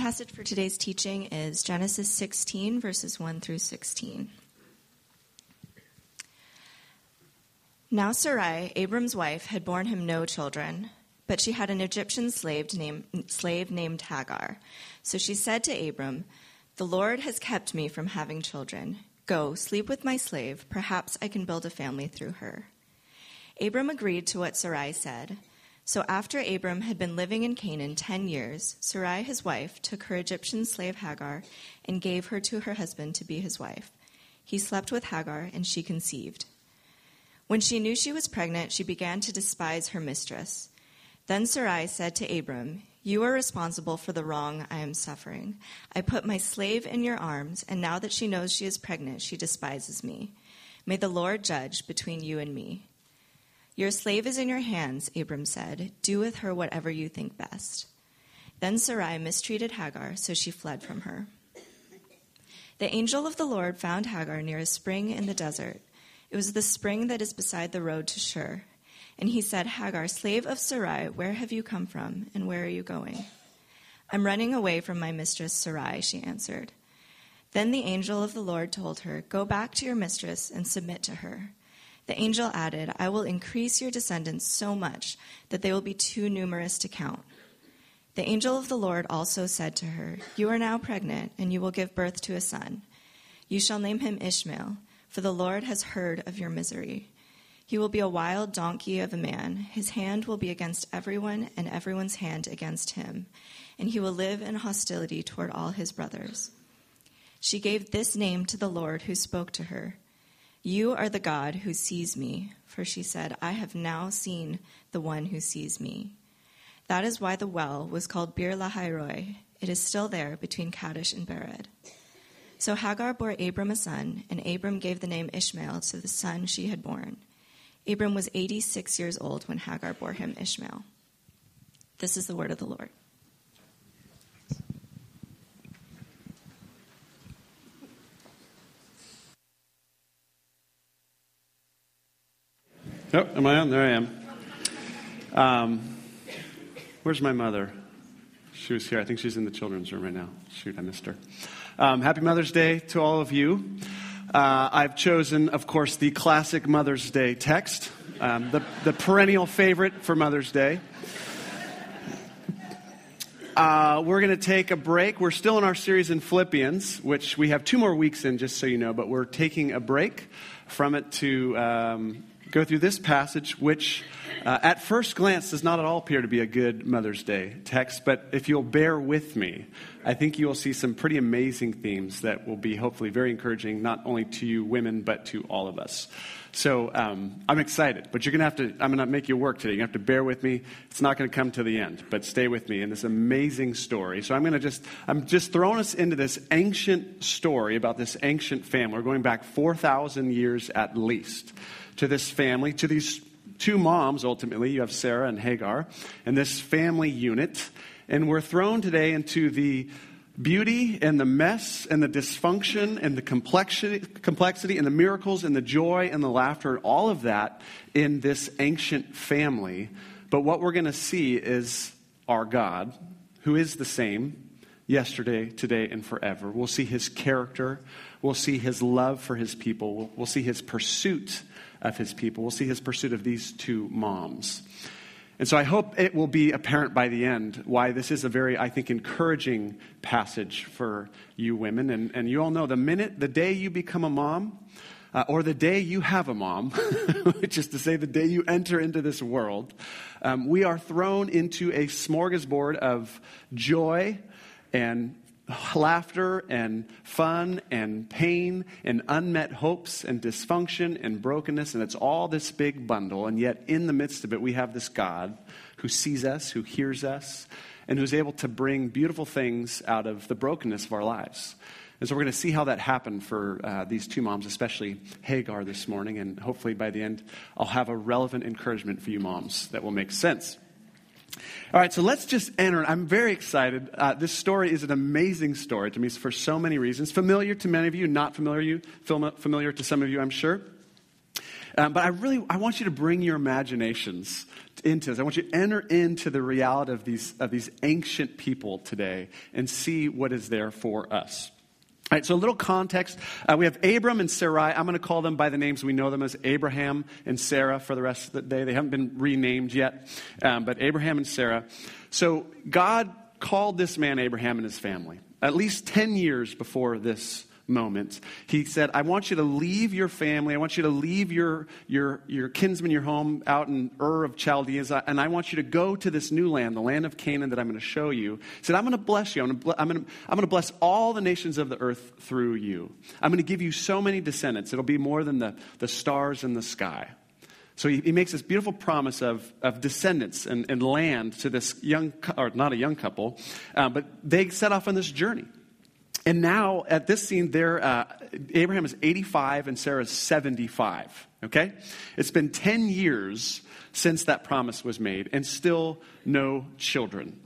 passage for today's teaching is Genesis 16, verses 1 through 16. Now Sarai, Abram's wife, had borne him no children, but she had an Egyptian slave named, slave named Hagar. So she said to Abram, The Lord has kept me from having children. Go, sleep with my slave. Perhaps I can build a family through her. Abram agreed to what Sarai said. So after Abram had been living in Canaan ten years, Sarai his wife took her Egyptian slave Hagar and gave her to her husband to be his wife. He slept with Hagar, and she conceived. When she knew she was pregnant, she began to despise her mistress. Then Sarai said to Abram, You are responsible for the wrong I am suffering. I put my slave in your arms, and now that she knows she is pregnant, she despises me. May the Lord judge between you and me. Your slave is in your hands, Abram said. Do with her whatever you think best. Then Sarai mistreated Hagar, so she fled from her. The angel of the Lord found Hagar near a spring in the desert. It was the spring that is beside the road to Shur. And he said, Hagar, slave of Sarai, where have you come from, and where are you going? I'm running away from my mistress Sarai, she answered. Then the angel of the Lord told her, Go back to your mistress and submit to her. The angel added, I will increase your descendants so much that they will be too numerous to count. The angel of the Lord also said to her, You are now pregnant, and you will give birth to a son. You shall name him Ishmael, for the Lord has heard of your misery. He will be a wild donkey of a man. His hand will be against everyone, and everyone's hand against him, and he will live in hostility toward all his brothers. She gave this name to the Lord who spoke to her. You are the God who sees me, for she said, I have now seen the one who sees me. That is why the well was called Beer Lahai Roi. It is still there between Kadesh and Bered. So Hagar bore Abram a son, and Abram gave the name Ishmael to the son she had born. Abram was 86 years old when Hagar bore him Ishmael. This is the word of the Lord. Oh, am I on? There I am. Um, where's my mother? She was here. I think she's in the children's room right now. Shoot, I missed her. Um, happy Mother's Day to all of you. Uh, I've chosen, of course, the classic Mother's Day text, um, the, the perennial favorite for Mother's Day. Uh, we're going to take a break. We're still in our series in Philippians, which we have two more weeks in, just so you know, but we're taking a break from it to um, go through this passage, which uh, at first glance does not at all appear to be a good Mother's Day text, but if you'll bear with me, I think you will see some pretty amazing themes that will be hopefully very encouraging, not only to you women, but to all of us. So um, I'm excited, but you're going to have to, I'm going to make you work today. You have to bear with me. It's not going to come to the end, but stay with me in this amazing story. So I'm going to just, I'm just throwing us into this ancient story about this ancient family. We're going back 4,000 years at least to this family, to these two moms ultimately. You have Sarah and Hagar, and this family unit. And we're thrown today into the beauty and the mess and the dysfunction and the complexity, complexity and the miracles and the joy and the laughter, and all of that in this ancient family. But what we're going to see is our God, who is the same yesterday, today, and forever. We'll see his character. We'll see his love for his people. We'll, we'll see his pursuit of his people. We'll see his pursuit of these two moms. And so I hope it will be apparent by the end why this is a very, I think, encouraging passage for you women. And, and you all know the minute, the day you become a mom, uh, or the day you have a mom, which is to say the day you enter into this world, um, we are thrown into a smorgasbord of joy and laughter and fun and pain and unmet hopes and dysfunction and brokenness, and it's all this big bundle. And yet, in the midst of it, we have this God who sees us, who hears us, and who's able to bring beautiful things out of the brokenness of our lives. And so, we're going to see how that happened for uh, these two moms, especially Hagar this morning. And hopefully, by the end, I'll have a relevant encouragement for you moms that will make sense. All right, so let's just enter. I'm very excited. Uh, this story is an amazing story to me for so many reasons. Familiar to many of you, not familiar you, familiar to some of you, I'm sure. Um, but I really I want you to bring your imaginations into this. I want you to enter into the reality of these, of these ancient people today and see what is there for us. All right, so a little context. Uh, we have Abram and Sarai. I'm going to call them by the names we know them as Abraham and Sarah for the rest of the day. They haven't been renamed yet, um, but Abraham and Sarah. So God called this man Abraham and his family at least 10 years before this moment. He said, I want you to leave your family. I want you to leave your, your, your kinsman, your home out in Ur of Chaldeans, and I want you to go to this new land, the land of Canaan that I'm going to show you. He said, I'm going to bless you. I'm going to, I'm going to, I'm going to bless all the nations of the earth through you. I'm going to give you so many descendants. It'll be more than the, the stars in the sky. So he, he, makes this beautiful promise of, of descendants and, and land to this young, or not a young couple, uh, but they set off on this journey. And now at this scene, there, uh, Abraham is 85 and Sarah is 75. Okay? It's been 10 years since that promise was made and still no children.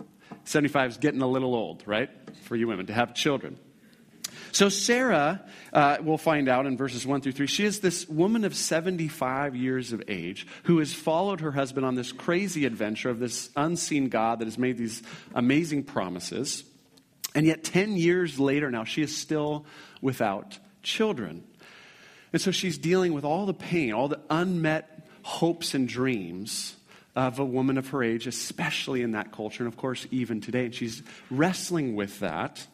75 is getting a little old, right? For you women to have children. So, Sarah, uh, we'll find out in verses 1 through 3, she is this woman of 75 years of age who has followed her husband on this crazy adventure of this unseen God that has made these amazing promises. And yet, 10 years later now, she is still without children. And so she's dealing with all the pain, all the unmet hopes and dreams of a woman of her age, especially in that culture, and of course, even today. And she's wrestling with that.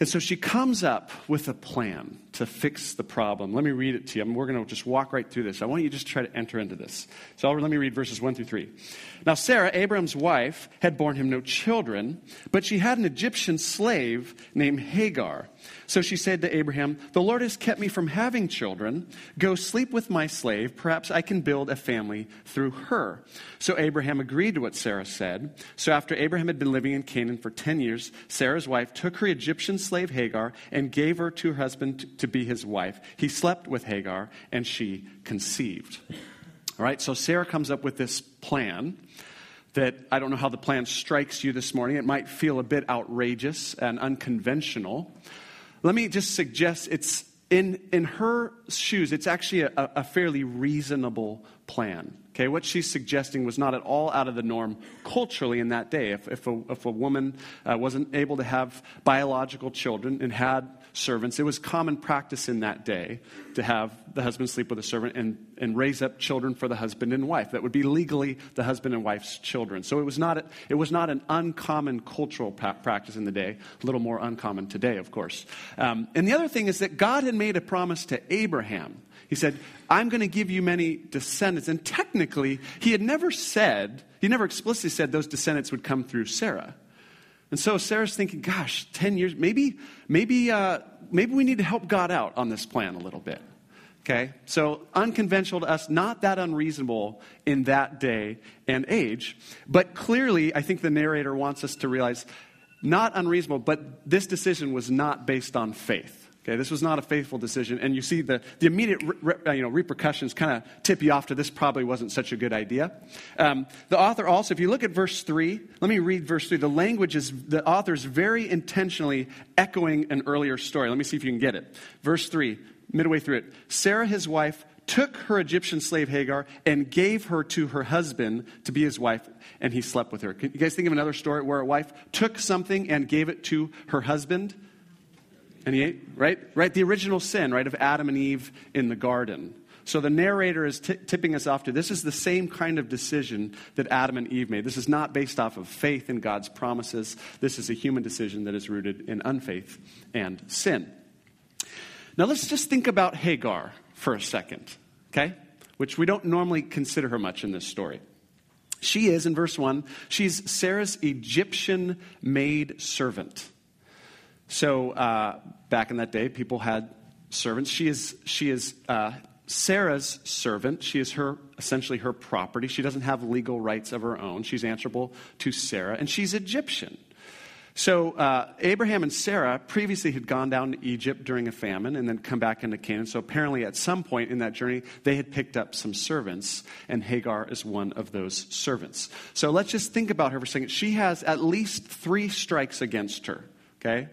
And so she comes up with a plan to fix the problem. Let me read it to you. We're going to just walk right through this. I want you to just try to enter into this. So let me read verses 1 through 3. Now, Sarah, Abram's wife, had borne him no children, but she had an Egyptian slave named Hagar. So she said to Abraham, The Lord has kept me from having children. Go sleep with my slave. Perhaps I can build a family through her. So Abraham agreed to what Sarah said. So after Abraham had been living in Canaan for 10 years, Sarah's wife took her Egyptian slave Hagar and gave her to her husband to be his wife. He slept with Hagar, and she conceived. All right, so Sarah comes up with this plan that I don't know how the plan strikes you this morning. It might feel a bit outrageous and unconventional. Let me just suggest it's in, in her shoes, it's actually a, a fairly reasonable plan. Okay, what she's suggesting was not at all out of the norm culturally in that day. If, if, a, if a woman uh, wasn't able to have biological children and had servants. It was common practice in that day to have the husband sleep with a servant and, and raise up children for the husband and wife. That would be legally the husband and wife's children. So it was not, a, it was not an uncommon cultural practice in the day, a little more uncommon today, of course. Um, and the other thing is that God had made a promise to Abraham. He said, I'm going to give you many descendants. And technically, he had never said, he never explicitly said those descendants would come through Sarah. And so Sarah's thinking, gosh, 10 years, maybe, maybe, uh, maybe we need to help God out on this plan a little bit. Okay? So unconventional to us, not that unreasonable in that day and age. But clearly, I think the narrator wants us to realize not unreasonable, but this decision was not based on faith. Okay, this was not a faithful decision, and you see the, the immediate re, uh, you know, repercussions kind of tip you off to this probably wasn't such a good idea. Um, the author also, if you look at verse 3, let me read verse 3. The language is, the author is very intentionally echoing an earlier story. Let me see if you can get it. Verse 3, midway through it. Sarah, his wife, took her Egyptian slave Hagar and gave her to her husband to be his wife, and he slept with her. Can you guys think of another story where a wife took something and gave it to her husband? And he ate, right? Right? The original sin, right, of Adam and Eve in the garden. So the narrator is t- tipping us off to this is the same kind of decision that Adam and Eve made. This is not based off of faith in God's promises. This is a human decision that is rooted in unfaith and sin. Now let's just think about Hagar for a second, okay? Which we don't normally consider her much in this story. She is, in verse 1, she's Sarah's Egyptian maid servant. So uh, back in that day, people had servants. She is, she is uh, Sarah's servant. She is her essentially her property. She doesn't have legal rights of her own. She's answerable to Sarah, and she's Egyptian. So uh, Abraham and Sarah previously had gone down to Egypt during a famine and then come back into Canaan. So apparently, at some point in that journey, they had picked up some servants, and Hagar is one of those servants. So let's just think about her for a second. She has at least three strikes against her. Okay,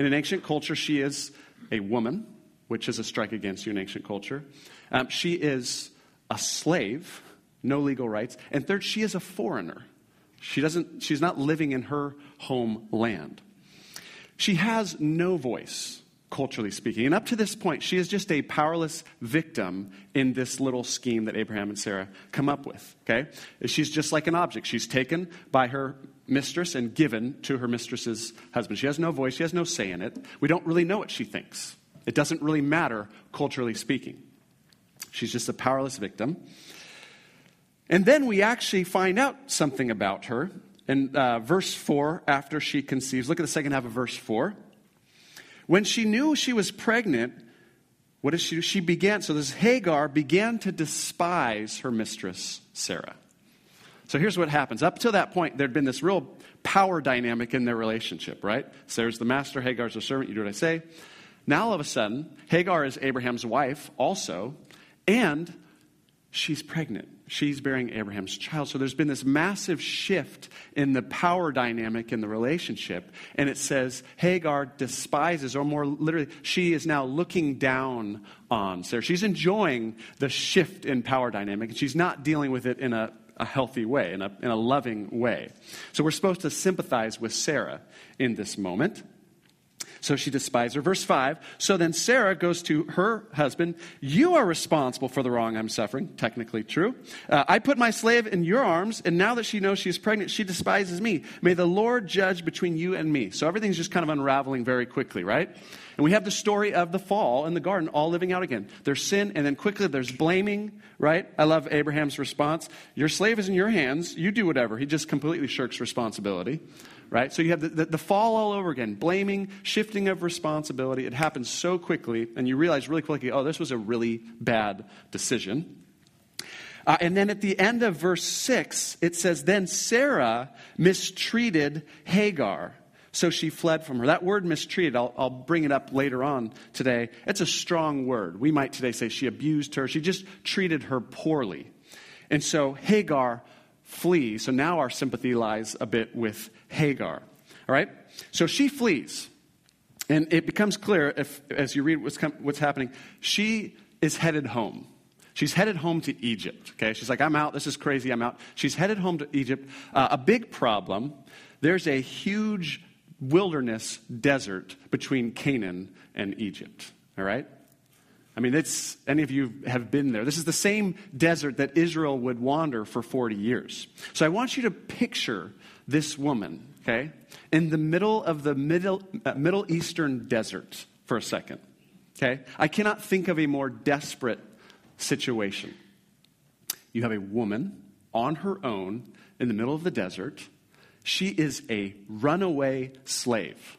in an ancient culture, she is a woman, which is a strike against you in ancient culture. Um, she is a slave, no legal rights. And third, she is a foreigner. She doesn't, she's not living in her homeland. She has no voice, culturally speaking. And up to this point, she is just a powerless victim in this little scheme that Abraham and Sarah come up with. Okay? She's just like an object. She's taken by her mistress and given to her mistress's husband. She has no voice, she has no say in it. We don't really know what she thinks. It doesn't really matter, culturally speaking. She's just a powerless victim. And then we actually find out something about her. In uh, verse 4, after she conceives, look at the second half of verse 4. When she knew she was pregnant, what does she do? She began, so this Hagar began to despise her mistress, Sarah. So here's what happens. Up to that point, there'd been this real power dynamic in their relationship, right? Sarah's the master, Hagar's the servant, you do what I say. Now, all of a sudden, Hagar is Abraham's wife also, and she's pregnant. She's bearing Abraham's child. So there's been this massive shift in the power dynamic in the relationship. And it says Hagar despises, or more literally, she is now looking down on Sarah. She's enjoying the shift in power dynamic, and she's not dealing with it in a, a healthy way, in a, in a loving way. So we're supposed to sympathize with Sarah in this moment. So she despised her. Verse 5 So then Sarah goes to her husband, You are responsible for the wrong I'm suffering. Technically true. Uh, I put my slave in your arms, and now that she knows she's pregnant, she despises me. May the Lord judge between you and me. So everything's just kind of unraveling very quickly, right? And we have the story of the fall in the garden all living out again. There's sin, and then quickly there's blaming, right? I love Abraham's response. Your slave is in your hands. You do whatever. He just completely shirks responsibility right? So you have the, the, the, fall all over again, blaming, shifting of responsibility. It happens so quickly, and you realize really quickly, oh, this was a really bad decision. Uh, and then at the end of verse 6, it says, Then Sarah mistreated Hagar. So she fled from her. That word mistreated, I'll, I'll, bring it up later on today. It's a strong word. We might today say she abused her. She just treated her poorly. And so Hagar flees. So now our sympathy lies a bit with Hagar. All right? So she flees. And it becomes clear if, as you read what's, com- what's happening, she is headed home. She's headed home to Egypt. Okay? She's like, I'm out. This is crazy. I'm out. She's headed home to Egypt. Uh, a big problem there's a huge wilderness desert between Canaan and Egypt. All right? I mean, it's, any of you have been there. This is the same desert that Israel would wander for 40 years. So I want you to picture this woman, okay, in the middle of the Middle, uh, Middle Eastern desert for a second. Okay? I cannot think of a more desperate situation. You have a woman on her own in the middle of the desert. She is a runaway slave,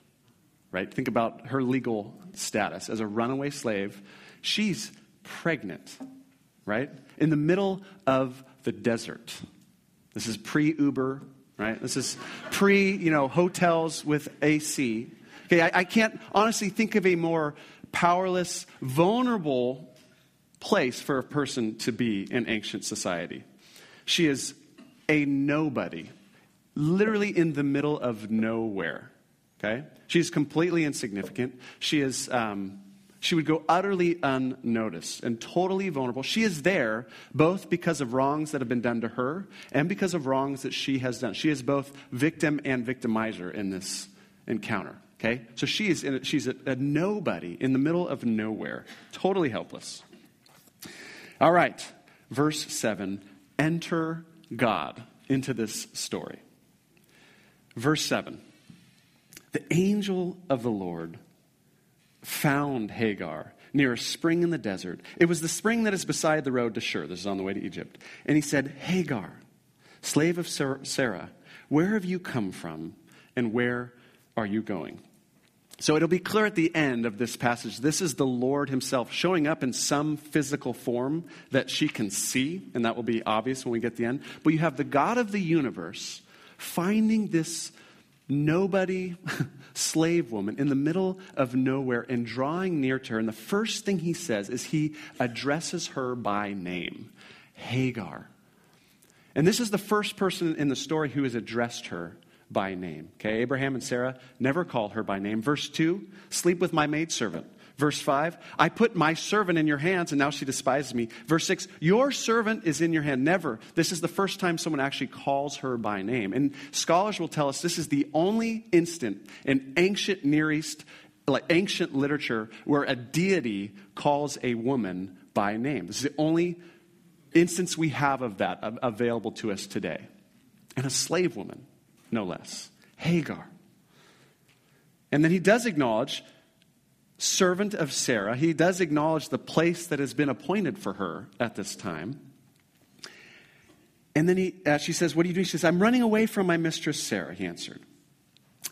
right? Think about her legal status as a runaway slave She's pregnant, right? In the middle of the desert. This is pre Uber, right? This is pre, you know, hotels with AC. Okay, I, I can't honestly think of a more powerless, vulnerable place for a person to be in ancient society. She is a nobody, literally in the middle of nowhere. Okay? She's completely insignificant. She is um, she would go utterly unnoticed and totally vulnerable. She is there both because of wrongs that have been done to her and because of wrongs that she has done. She is both victim and victimizer in this encounter. Okay? So she is in, she's a, a nobody in the middle of nowhere, totally helpless. All right, verse 7 enter God into this story. Verse 7 The angel of the Lord found Hagar near a spring in the desert. It was the spring that is beside the road to Shur. This is on the way to Egypt. And he said, Hagar, slave of Sarah, where have you come from and where are you going? So it'll be clear at the end of this passage. This is the Lord Himself showing up in some physical form that she can see, and that will be obvious when we get to the end. But you have the God of the universe finding this nobody slave woman in the middle of nowhere and drawing near to her. And the first thing he says is he addresses her by name Hagar. And this is the first person in the story who has addressed her by name. Okay, Abraham and Sarah never call her by name. Verse 2 sleep with my maidservant. Verse 5, I put my servant in your hands, and now she despises me. Verse 6, your servant is in your hand. Never. This is the first time someone actually calls her by name. And scholars will tell us this is the only instant in ancient Near East, like ancient literature, where a deity calls a woman by name. This is the only instance we have of that available to us today. And a slave woman, no less. Hagar. And then he does acknowledge servant of Sarah. He does acknowledge the place that has been appointed for her at this time. And then he, uh, she says, What are you doing? She says, I'm running away from my mistress Sarah, he answered.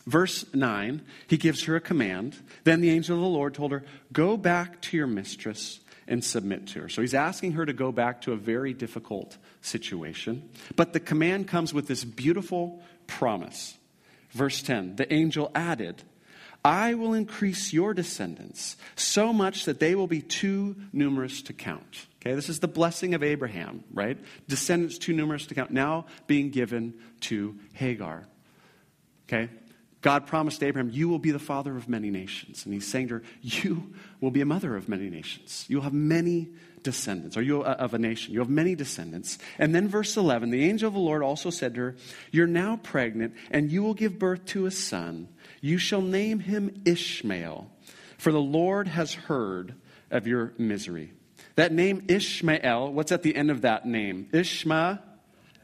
Verse 9, he gives her a command. Then the angel of the Lord told her, Go back to your mistress and submit to her. So he's asking her to go back to a very difficult situation. But the command comes with this beautiful promise. Verse 10, the angel added, I will increase your descendants so much that they will be too numerous to count. Okay, this is the blessing of Abraham, right? Descendants too numerous to count, now being given to Hagar. Okay, God promised Abraham, You will be the father of many nations. And he's saying to her, You will be a mother of many nations. You'll have many descendants, or you of a nation. You have many descendants. And then, verse 11 the angel of the Lord also said to her, You're now pregnant, and you will give birth to a son. You shall name him Ishmael, for the Lord has heard of your misery. That name Ishmael, what's at the end of that name? Ishmael,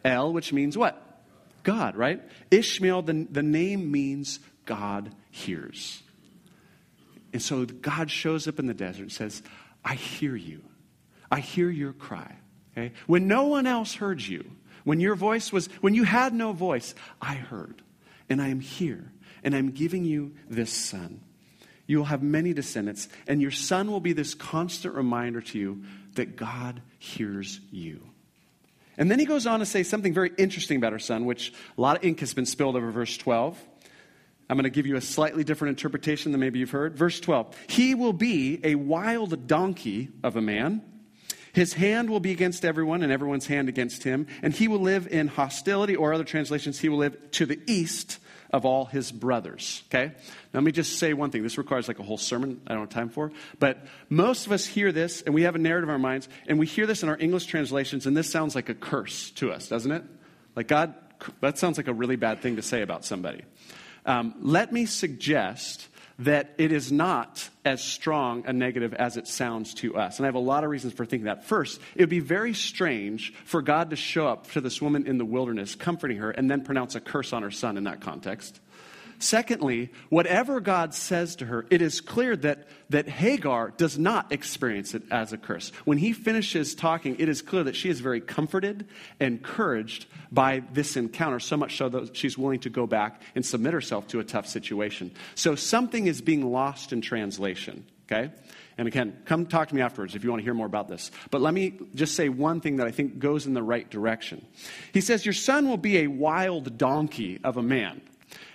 which means what? God, right? Ishmael, the, the name means God hears. And so God shows up in the desert and says, I hear you. I hear your cry. Okay? When no one else heard you, when your voice was, when you had no voice, I heard. And I am here and I'm giving you this son. You will have many descendants, and your son will be this constant reminder to you that God hears you. And then he goes on to say something very interesting about her son, which a lot of ink has been spilled over verse 12. I'm going to give you a slightly different interpretation than maybe you've heard. Verse 12 He will be a wild donkey of a man. His hand will be against everyone, and everyone's hand against him. And he will live in hostility, or other translations, he will live to the east of all his brothers. Okay? Now, let me just say one thing. This requires like a whole sermon I don't have time for. But most of us hear this, and we have a narrative in our minds, and we hear this in our English translations, and this sounds like a curse to us, doesn't it? Like God, that sounds like a really bad thing to say about somebody. Um, let me suggest that it is not as strong a negative as it sounds to us. And I have a lot of reasons for thinking that. First, it would be very strange for God to show up to this woman in the wilderness, comforting her, and then pronounce a curse on her son in that context. Secondly, whatever God says to her, it is clear that, that Hagar does not experience it as a curse. When he finishes talking, it is clear that she is very comforted, and encouraged by this encounter, so much so that she's willing to go back and submit herself to a tough situation. So something is being lost in translation, okay? And again, come talk to me afterwards if you want to hear more about this. But let me just say one thing that I think goes in the right direction. He says, Your son will be a wild donkey of a man.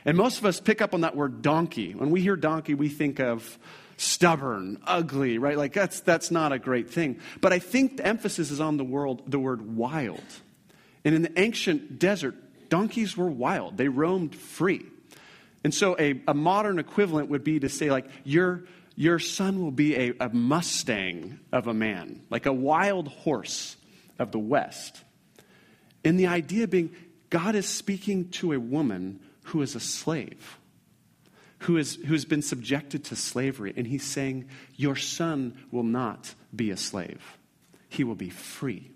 And most of us pick up on that word donkey. When we hear donkey, we think of stubborn, ugly, right? Like that's, that's not a great thing. But I think the emphasis is on the, world, the word wild. And in the ancient desert, donkeys were wild, they roamed free. And so a, a modern equivalent would be to say, like, your, your son will be a, a Mustang of a man, like a wild horse of the West. And the idea being, God is speaking to a woman who is a slave, who, is, who has been subjected to slavery. And he's saying, Your son will not be a slave, he will be free.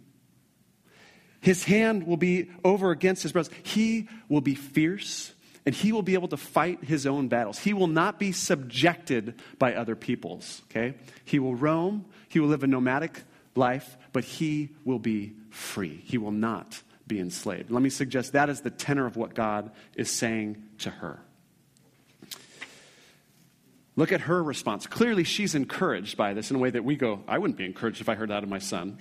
His hand will be over against his brothers. He will be fierce and he will be able to fight his own battles. He will not be subjected by other peoples, okay? He will roam, he will live a nomadic life, but he will be free. He will not be enslaved. Let me suggest that is the tenor of what God is saying to her. Look at her response. Clearly, she's encouraged by this in a way that we go, I wouldn't be encouraged if I heard that of my son.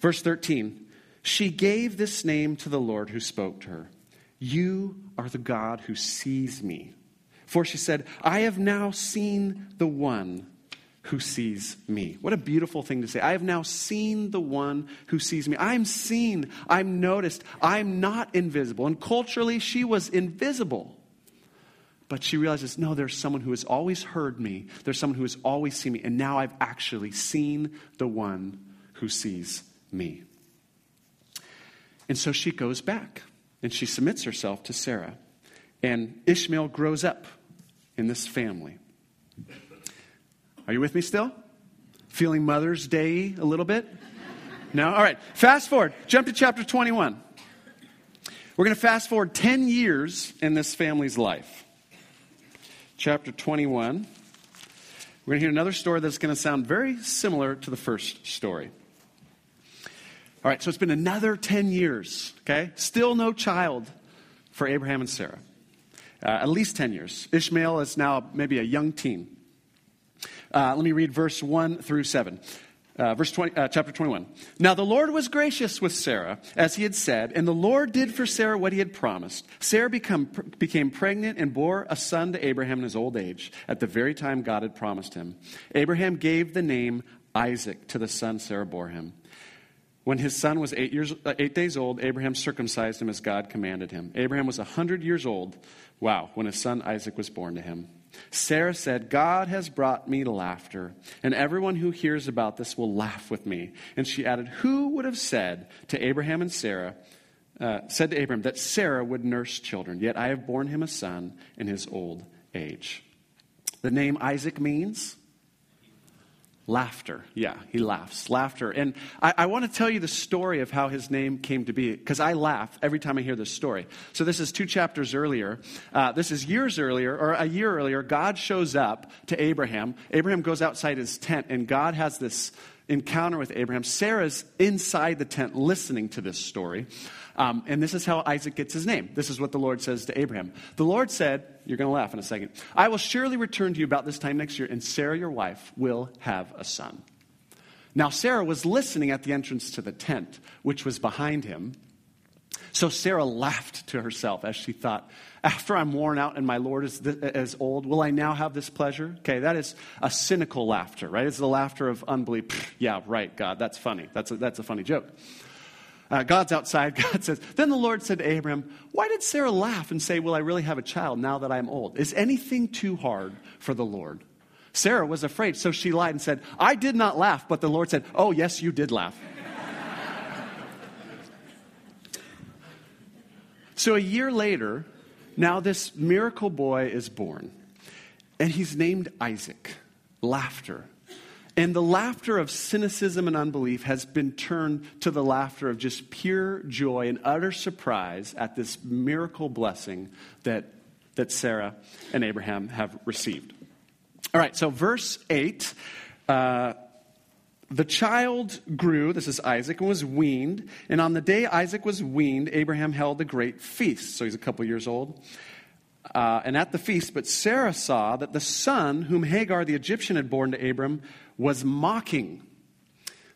Verse 13 She gave this name to the Lord who spoke to her You are the God who sees me. For she said, I have now seen the one who sees me. What a beautiful thing to say. I have now seen the one who sees me. I'm seen. I'm noticed. I'm not invisible. And culturally, she was invisible. but she realizes, no, there's someone who has always heard me. There's someone who has always seen me. And now I've actually seen the one who sees me. And so she goes back and she submits herself to Sarah. And Ishmael grows up in this family. Are you with me still? Feeling Mother's Day a little bit? No? All right. Fast forward. Jump to chapter 21. We're going to fast forward 10 years in this family's life. Chapter 21. We're going to hear another story that's going to sound very similar to the first story. All right, so it's been another 10 years, okay? Still no child for Abraham and Sarah. Uh, at least 10 years. Ishmael is now maybe a young teen. Uh, let me read verse 1 through 7. Uh, verse 20, uh, chapter 21. Now the Lord was gracious with Sarah, as he had said, and the Lord did for Sarah what he had promised. Sarah become, became pregnant and bore a son to Abraham in his old age, at the very time God had promised him. Abraham gave the name Isaac to the son Sarah bore him. When his son was eight, years, uh, eight days old, Abraham circumcised him as God commanded him. Abraham was a 100 years old, wow, when his son Isaac was born to him. Sarah said, God has brought me laughter, and everyone who hears about this will laugh with me. And she added, Who would have said to Abraham and Sarah, uh, said to Abraham that Sarah would nurse children? Yet I have borne him a son in his old age. The name Isaac means Laughter. Yeah, he laughs. Laughter. And I, I want to tell you the story of how his name came to be, because I laugh every time I hear this story. So, this is two chapters earlier. Uh, this is years earlier, or a year earlier. God shows up to Abraham. Abraham goes outside his tent, and God has this encounter with Abraham. Sarah's inside the tent listening to this story. Um, and this is how Isaac gets his name. This is what the Lord says to Abraham. The Lord said, You're going to laugh in a second. I will surely return to you about this time next year, and Sarah, your wife, will have a son. Now, Sarah was listening at the entrance to the tent, which was behind him. So Sarah laughed to herself as she thought, After I'm worn out and my Lord is as old, will I now have this pleasure? Okay, that is a cynical laughter, right? It's the laughter of unbelief. Yeah, right, God, that's funny. That's a, that's a funny joke. Uh, God's outside. God says, Then the Lord said to Abraham, Why did Sarah laugh and say, Will I really have a child now that I'm old? Is anything too hard for the Lord? Sarah was afraid, so she lied and said, I did not laugh. But the Lord said, Oh, yes, you did laugh. so a year later, now this miracle boy is born, and he's named Isaac. Laughter. And the laughter of cynicism and unbelief has been turned to the laughter of just pure joy and utter surprise at this miracle blessing that, that Sarah and Abraham have received. All right, so verse 8. Uh, the child grew, this is Isaac, and was weaned. And on the day Isaac was weaned, Abraham held a great feast. So he's a couple years old. Uh, and at the feast, but Sarah saw that the son whom Hagar the Egyptian had borne to Abram was mocking.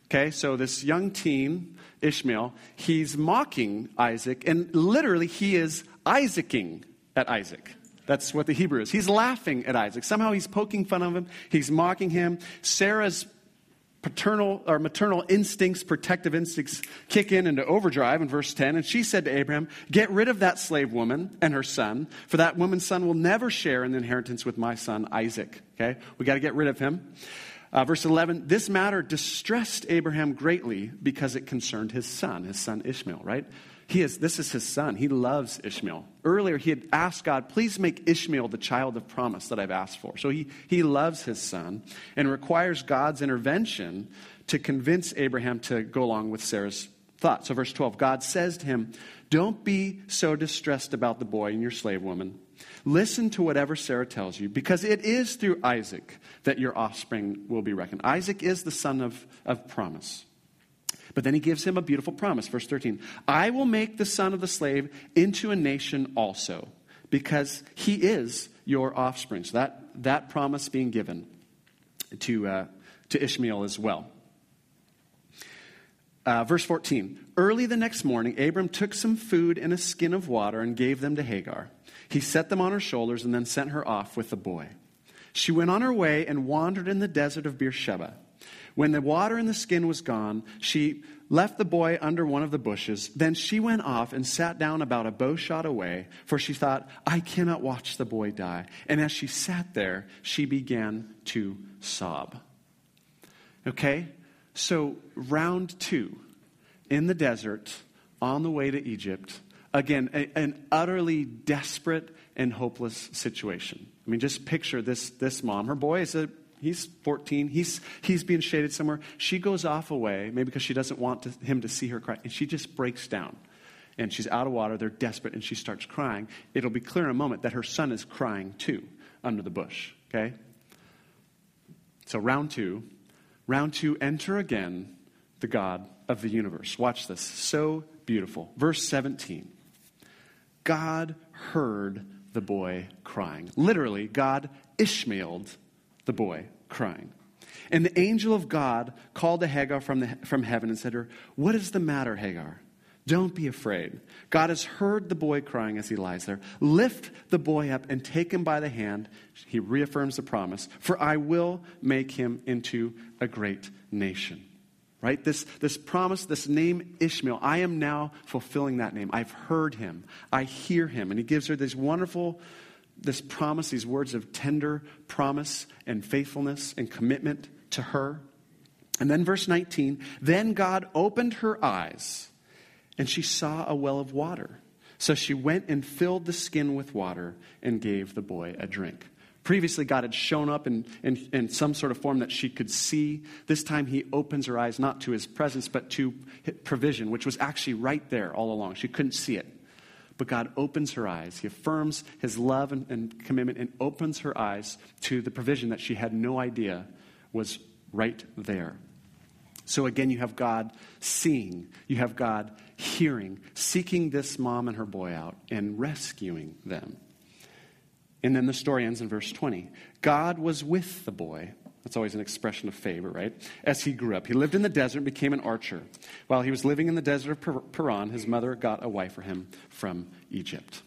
Okay, so this young teen, Ishmael, he's mocking Isaac, and literally he is Isaacing at Isaac. That's what the Hebrew is. He's laughing at Isaac. Somehow he's poking fun of him, he's mocking him. Sarah's paternal or maternal instincts, protective instincts kick in into overdrive in verse 10. And she said to Abraham, Get rid of that slave woman and her son, for that woman's son will never share in the inheritance with my son Isaac. Okay? We got to get rid of him. Uh, verse 11, this matter distressed Abraham greatly because it concerned his son, his son Ishmael, right? He is, this is his son. He loves Ishmael. Earlier, he had asked God, please make Ishmael the child of promise that I've asked for. So he, he loves his son and requires God's intervention to convince Abraham to go along with Sarah's thought. So, verse 12, God says to him, Don't be so distressed about the boy and your slave woman. Listen to whatever Sarah tells you, because it is through Isaac that your offspring will be reckoned. Isaac is the son of, of promise. But then he gives him a beautiful promise. Verse 13 I will make the son of the slave into a nation also, because he is your offspring. So that, that promise being given to, uh, to Ishmael as well. Uh, verse 14 Early the next morning, Abram took some food and a skin of water and gave them to Hagar. He set them on her shoulders and then sent her off with the boy. She went on her way and wandered in the desert of Beersheba. When the water in the skin was gone, she left the boy under one of the bushes. Then she went off and sat down about a bow shot away, for she thought, I cannot watch the boy die. And as she sat there, she began to sob. Okay? So, round two, in the desert, on the way to Egypt, again, a, an utterly desperate and hopeless situation. I mean, just picture this, this mom. Her boy is a He's 14. He's, he's being shaded somewhere. She goes off away, maybe because she doesn't want to, him to see her cry, and she just breaks down. And she's out of water. They're desperate, and she starts crying. It'll be clear in a moment that her son is crying too under the bush, okay? So, round two. Round two, enter again the God of the universe. Watch this. So beautiful. Verse 17 God heard the boy crying. Literally, God Ishmaeled the boy crying. And the angel of God called to Hagar from, the, from heaven and said to her, What is the matter, Hagar? Don't be afraid. God has heard the boy crying as he lies there. Lift the boy up and take him by the hand. He reaffirms the promise, for I will make him into a great nation. Right? This, this promise, this name Ishmael, I am now fulfilling that name. I've heard him. I hear him. And he gives her this wonderful this promise, these words of tender promise and faithfulness and commitment to her. And then, verse 19 then God opened her eyes, and she saw a well of water. So she went and filled the skin with water and gave the boy a drink. Previously, God had shown up in, in, in, some sort of form that she could see. This time, he opens her eyes not to his presence, but to provision, which was actually right there all along. She couldn't see it. But God opens her eyes. He affirms his love and, and, commitment and opens her eyes to the provision that she had no idea was right there. So again, you have God seeing, you have God hearing, seeking this mom and her boy out, and rescuing them. And then the story ends in verse 20. God was with the boy that's always an expression of favor, right? As he grew up, he lived in the desert and became an archer. While he was living in the desert of Paran, his mother got a wife for him from Egypt.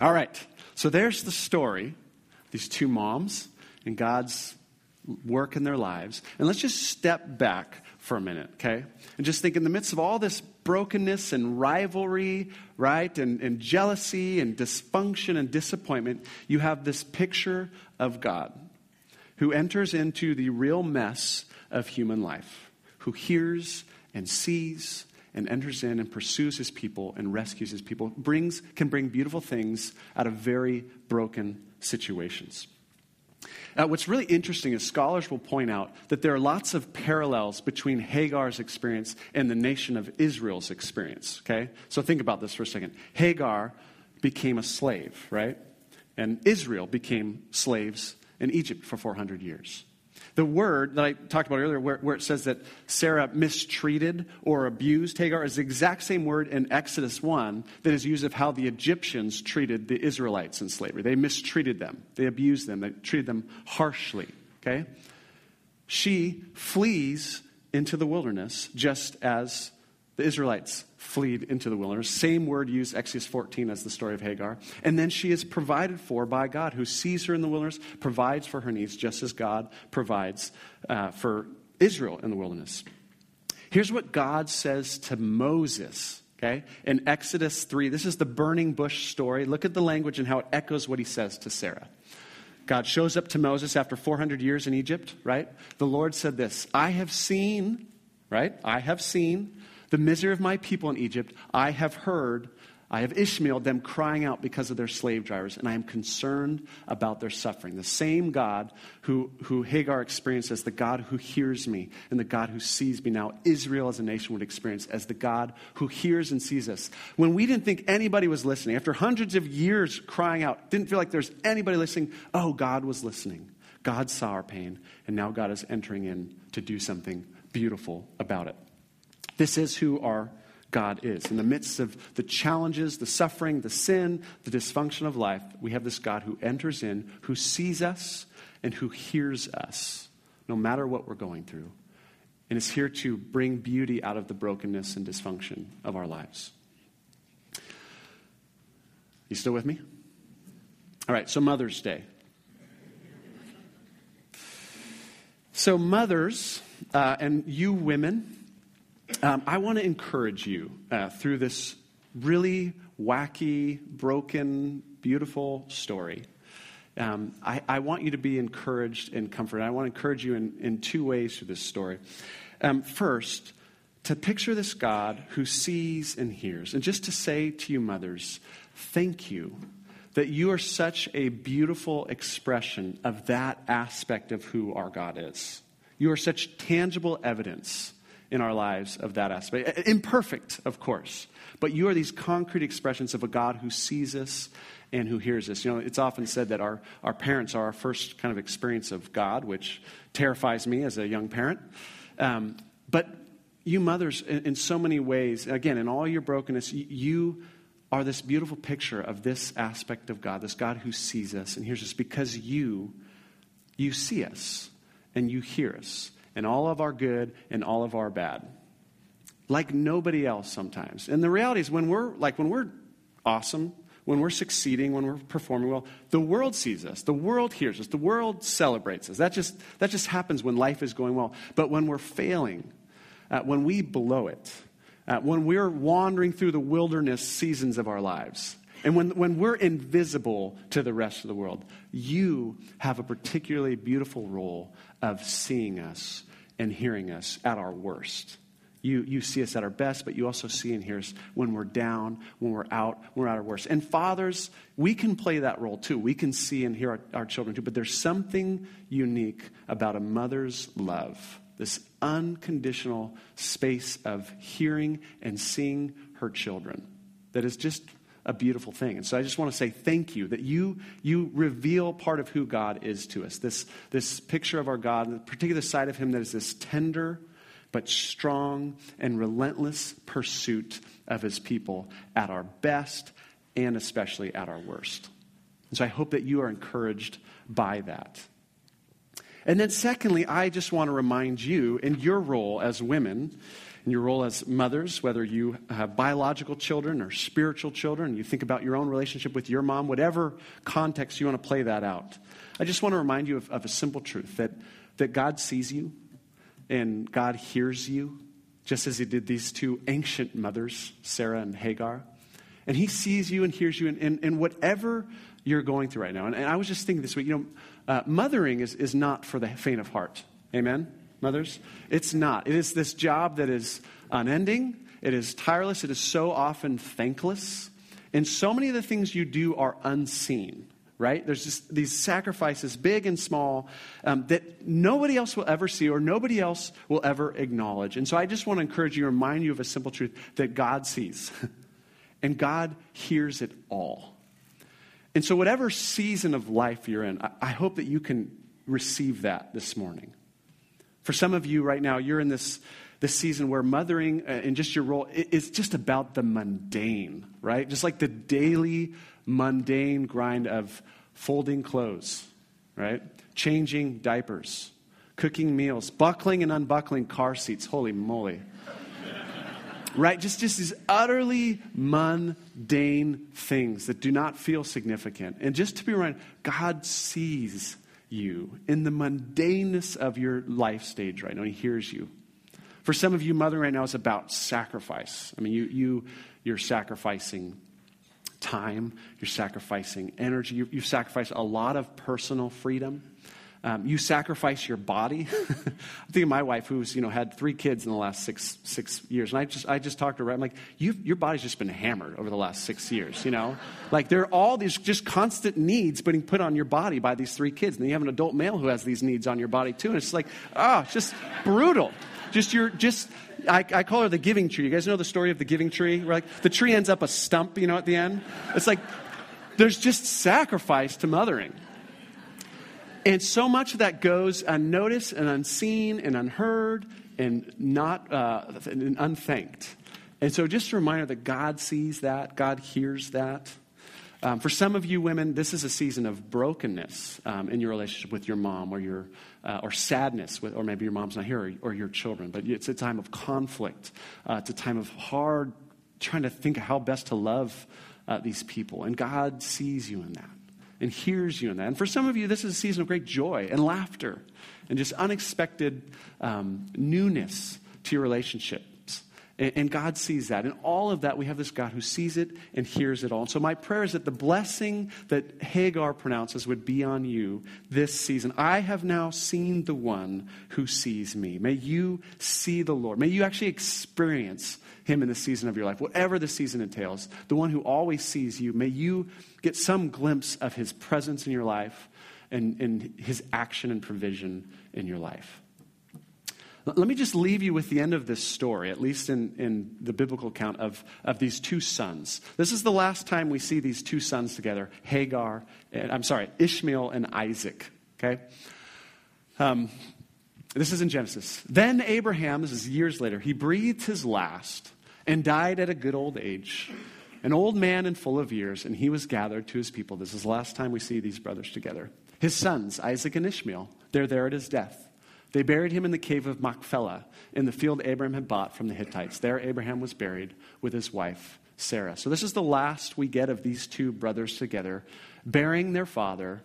All right, so there's the story these two moms and God's work in their lives. And let's just step back for a minute, okay? And just think in the midst of all this brokenness and rivalry, right? And, and jealousy and dysfunction and disappointment, you have this picture of God who enters into the real mess of human life, who hears and sees and enters in and pursues his people and rescues his people, brings, can bring beautiful things out of very broken situations. Uh, what's really interesting is scholars will point out that there are lots of parallels between Hagar's experience and the nation of Israel's experience. Okay? So think about this for a second. Hagar became a slave, right? And Israel became slaves in Egypt for 400 years. The word that I talked about earlier, where, where, it says that Sarah mistreated or abused Hagar, is the exact same word in Exodus 1 that is used of how the Egyptians treated the Israelites in slavery. They mistreated them, they abused them, they treated them harshly. Okay? She flees into the wilderness just as the Israelites fleed into the wilderness. Same word used, Exodus 14, as the story of Hagar. And then she is provided for by God, who sees her in the wilderness, provides for her needs, just as God provides uh, for Israel in the wilderness. Here's what God says to Moses, okay, in Exodus 3. This is the burning bush story. Look at the language and how it echoes what he says to Sarah. God shows up to Moses after 400 years in Egypt, right? The Lord said this I have seen, right? I have seen the misery of my people in Egypt, I have heard, I have Ishmael, them crying out because of their slave drivers, and I am concerned about their suffering. The same God who, who Hagar experienced as the God who hears me and the God who sees me now, Israel as a nation would experience as the God who hears and sees us. When we didn't think anybody was listening, after hundreds of years crying out, didn't feel like there's anybody listening, oh, God was listening. God saw our pain, and now God is entering in to do something beautiful about it. This is who our God is. In the midst of the challenges, the suffering, the sin, the dysfunction of life, we have this God who enters in, who sees us, and who hears us, no matter what we're going through, and is here to bring beauty out of the brokenness and dysfunction of our lives. You still with me? All right, so Mother's Day. So, mothers, uh, and you women, um, I want to encourage you uh, through this really wacky, broken, beautiful story. Um, I, I, want you to be encouraged and comforted. I want to encourage you in, in two ways through this story. Um, first, to picture this God who sees and hears, and just to say to you, mothers, thank you that you are such a beautiful expression of that aspect of who our God is. You are such tangible evidence in our lives of that aspect. Imperfect, of course, but you are these concrete expressions of a God who sees us and who hears us. You know, it's often said that our, our parents are our first kind of experience of God, which terrifies me as a young parent. Um, but you mothers, in, in, so many ways, again, in all your brokenness, you, you are this beautiful picture of this aspect of God, this God who sees us and hears us, because you, you see us and you hear us and all of our good and all of our bad. Like nobody else sometimes. And the reality is when we're like when we're awesome, when we're succeeding, when we're performing well, the world sees us. The world hears us. The world celebrates us. That just that just happens when life is going well. But when we're failing, uh, when we blow it, uh, when we're wandering through the wilderness seasons of our lives, and when, when we're invisible to the rest of the world, you have a particularly beautiful role of seeing us and hearing us at our worst. You, you see us at our best, but you also see and hear us when we're down, when we're out, when we're at our worst. And fathers, we can play that role too. We can see and hear our, our children too. But there's something unique about a mother's love this unconditional space of hearing and seeing her children that is just a beautiful thing. And so I just want to say thank you that you, you reveal part of who God is to us. This, this picture of our God, the particular side of Him that is this tender but strong and relentless pursuit of His people at our best and especially at our worst. And so I hope that you are encouraged by that. And then, secondly, I just want to remind you in your role as women in your role as mothers, whether you have biological children or spiritual children, you think about your own relationship with your mom, whatever context you want to play that out. I just want to remind you of, of a simple truth that, that God sees you and God hears you, just as He did these two ancient mothers, Sarah and Hagar. And He sees you and hears you in, in, in whatever you're going through right now. And, and, I was just thinking this week, you know, uh, mothering is, is not for the faint of heart. Amen? Mothers? It's not. It is this job that is unending, it is tireless, it is so often thankless. And so many of the things you do are unseen, right? There's just these sacrifices, big and small, um, that nobody else will ever see or nobody else will ever acknowledge. And so I just want to encourage you, remind you of a simple truth that God sees, and God hears it all. And so, whatever season of life you're in, I, I hope that you can receive that this morning. For some of you right now, you're in this, this season where mothering uh, and just your role is just about the mundane, right? Just like the daily mundane grind of folding clothes, right? Changing diapers, cooking meals, buckling and unbuckling car seats. Holy moly. right? Just, just these utterly mundane things that do not feel significant. And just to be reminded, God sees you in the mundaneness of your life stage right now. He hears you. For some of you, mothering right now is about sacrifice. I mean, you, you, you're sacrificing time, you're sacrificing energy, you, you've sacrificed a lot of personal freedom. Um, you sacrifice your body. I'm thinking of my wife, who's you know had three kids in the last six six years, and I just I just talked to her. I'm like, your body's just been hammered over the last six years. You know, like there are all these just constant needs being put on your body by these three kids, and then you have an adult male who has these needs on your body too, and it's like, oh, it's just brutal. Just your just I, I, call her the giving tree. You guys know the story of the giving tree? Where like the tree ends up a stump, you know, at the end. It's like there's just sacrifice to mothering. And so much of that goes unnoticed and unseen and unheard and not uh, and unthanked. And so, just a reminder that God sees that, God hears that. Um, for some of you women, this is a season of brokenness um, in your relationship with your mom, or your uh, or sadness, with, or maybe your mom's not here, or, or, your children. But it's a time of conflict. Uh, it's a time of hard trying to think how best to love uh, these people, and God sees you in that and hears you in that. And for some of you, this is a season of great joy and laughter and just unexpected um, newness to your relationships. And God sees that. And all of that, we have this God who sees it and hears it all. And so, my prayer is that the blessing that Hagar pronounces would be on you this season. I have now seen the one who sees me. May you see the Lord. May you actually experience him in the season of your life, whatever the season entails. The one who always sees you. May you get some glimpse of his presence in your life and, and his action and provision in your life. Let me just leave you with the end of this story, at least in, in the biblical account of, of these two sons. This is the last time we see these two sons together Hagar, and, I'm sorry, Ishmael and Isaac. Okay? Um, this is in Genesis. Then Abraham, this is years later, he breathed his last and died at a good old age, an old man and full of years, and he was gathered to his people. This is the last time we see these brothers together. His sons, Isaac and Ishmael, they're there at his death. They buried him in the cave of Machpelah in the field Abraham had bought from the Hittites. There, Abraham was buried with his wife, Sarah. So, this is the last we get of these two brothers together, burying their father.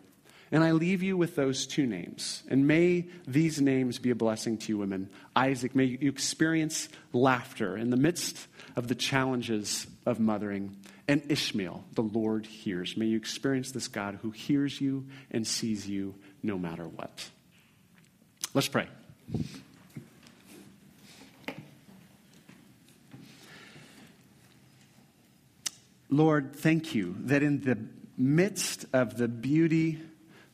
And I leave you with those two names. And may these names be a blessing to you, women. Isaac, may you experience laughter in the midst of the challenges of mothering. And Ishmael, the Lord hears. May you experience this God who hears you and sees you no matter what. Let's pray. Lord, thank you that in the midst of the beauty,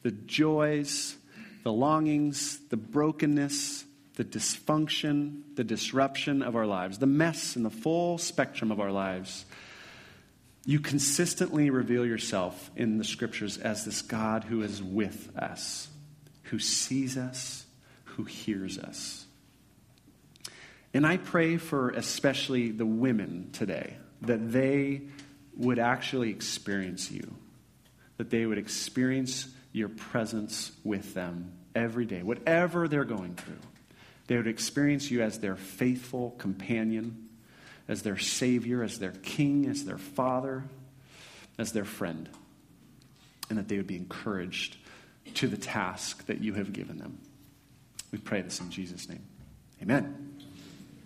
the joys, the longings, the brokenness, the dysfunction, the disruption of our lives, the mess and the full spectrum of our lives, you consistently reveal yourself in the scriptures as this God who is with us, who sees us, who hears us. And I pray for especially the women today that they would actually experience you, that they would experience your presence with them every day, whatever they're going through. They would experience you as their faithful companion, as their Savior, as their King, as their Father, as their friend, and that they would be encouraged to the task that you have given them. We pray this in Jesus' name. Amen.